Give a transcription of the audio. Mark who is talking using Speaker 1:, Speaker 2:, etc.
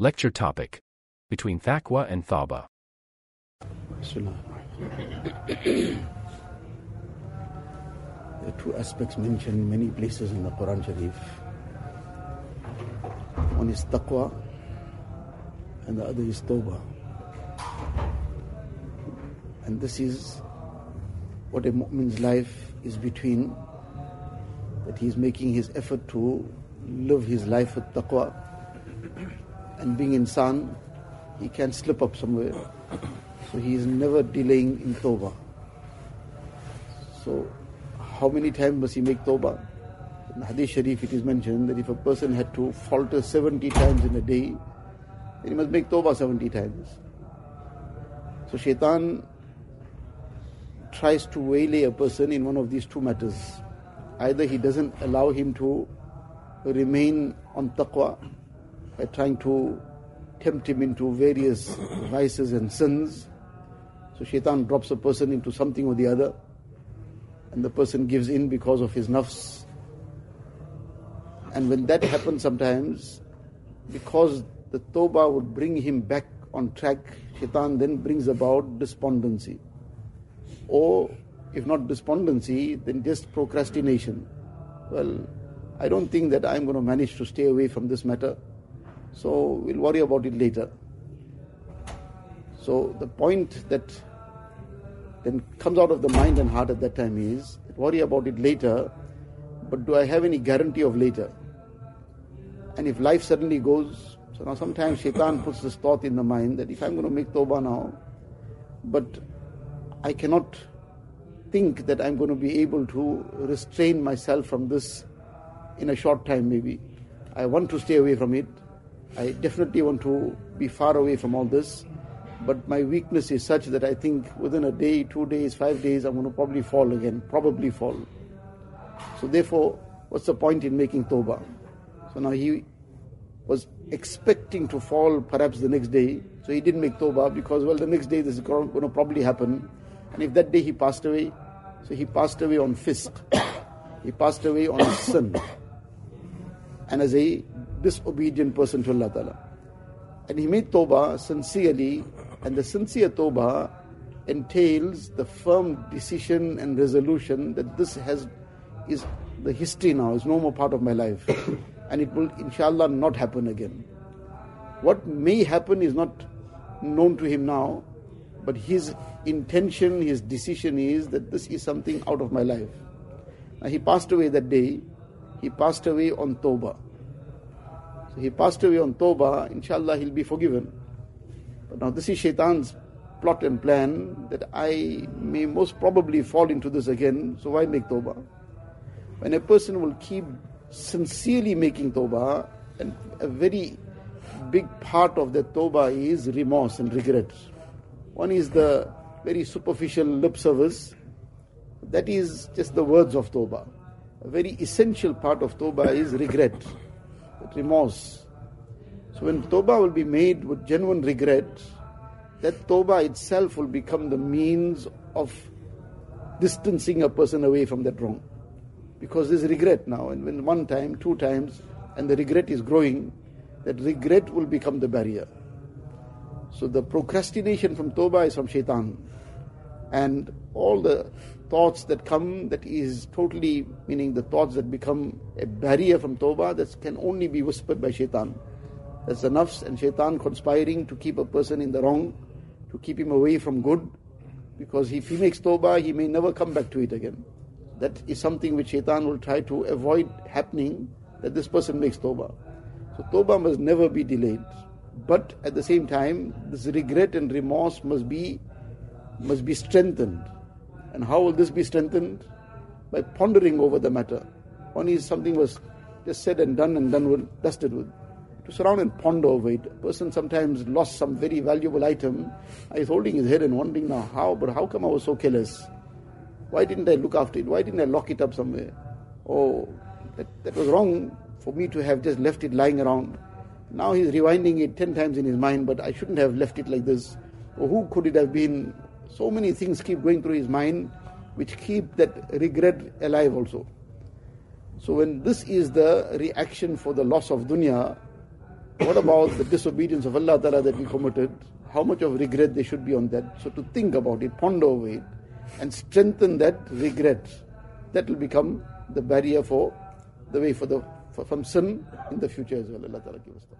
Speaker 1: Lecture topic Between Taqwa and.
Speaker 2: There are two aspects mentioned in many places in the Quran Sharif. One is taqwa and the other is tawbah. And this is what a mu'min's life is between that he is making his effort to live his life with taqwa and being insan he can slip up somewhere. So he is never delaying in tawbah so how many times must he make tawbah in hadith sharif it is mentioned that if a person had to falter 70 times in a day then he must make tawbah 70 times. So shaitan tries to waylay a person in one of these two matters. Either he doesn't allow him to remain on taqwa by trying to tempt him into various vices and sins. So shaitan drops a person into something or the other, and the person gives in because of his nafs. And when that happens sometimes, because the tawbah would bring him back on track, shaitan then brings about despondency. Or if not despondency, then just procrastination. Well, I don't think that I'm going to manage to stay away from this matter. So we'll worry about it later. So the point that then comes out of the mind and heart at that time is worry about it later, but do I have any guarantee of later? And if life suddenly goes, so now sometimes shaitan puts this thought in the mind that if I'm going to make tawbah now, but I cannot think that I'm going to be able to restrain myself from this in a short time maybe. I want to stay away from it. I definitely want to be far away from all this. But my weakness is such that I think within a day, two days, five days, I'm going to probably fall again, probably fall. So therefore, what's the point in making tawbah? So now he was expecting to fall perhaps the next day. So he didn't make tawbah because, well, the next day this is going to probably happen. And if that day he passed away, so he passed away on fisk. he passed away on sin. And as a disobedient person to Allah Ta'ala. And he made tawbah sincerely, and the sincere tawbah entails the firm decision and resolution that this has is the history now, is no more part of my life. and it will inshallah not happen again. What may happen is not known to him now, but his intention, his decision is that this is something out of my life. Now he passed away that day, he passed away on Tawbah. He passed away on Tawbah, inshallah he'll be forgiven. But now this is Shaitan's plot and plan that I may most probably fall into this again, so why make Tawbah? When a person will keep sincerely making Tawbah, and a very big part of that Tawbah is remorse and regret. One is the very superficial lip service, that is just the words of Tawbah. A very essential part of Tawbah is regret, remorse. So when Tawbah will be made with genuine regret, that Tawbah itself will become the means of distancing a person away from that wrong. Because there's regret now, and when one time, two times, and the regret is growing, that regret will become the barrier. So the procrastination from Tawbah is from shaitan. And all the thoughts that come, that is totally, meaning the thoughts that become a barrier from Tawbah, that can only be whispered by shaitan. That's the nafs and shaitan conspiring to keep a person in the wrong, to keep him away from good, because if he makes Tawbah, he may never come back to it again. That is something which shaitan will try to avoid happening, that this person makes Tawbah. So Tawbah must never be delayed. But at the same time, this regret and remorse must be must be strengthened. And how will this be strengthened? By pondering over the matter. Only something was just said and done and done with, dusted with. To surround and ponder over it. A person sometimes lost some very valuable item. Was holding his head and wondering now how, but how come I was so careless? Why didn't I look after it? Why didn't I lock it up somewhere? Oh, that, that was wrong for me to have just left it lying around. Now he's rewinding it ten times in his mind, but I shouldn't have left it like this. Or who could it have been? So many things keep going through his mind which keep that regret alive also. So when this is the reaction for the loss of dunya, What about the disobedience of Allah Ta'ala that we committed? How much of regret there should be on that? So to think about it, ponder over it, and strengthen that regret. That will become the barrier for the way for the for, from sin in the future as well. Allah Ta'ala give us that.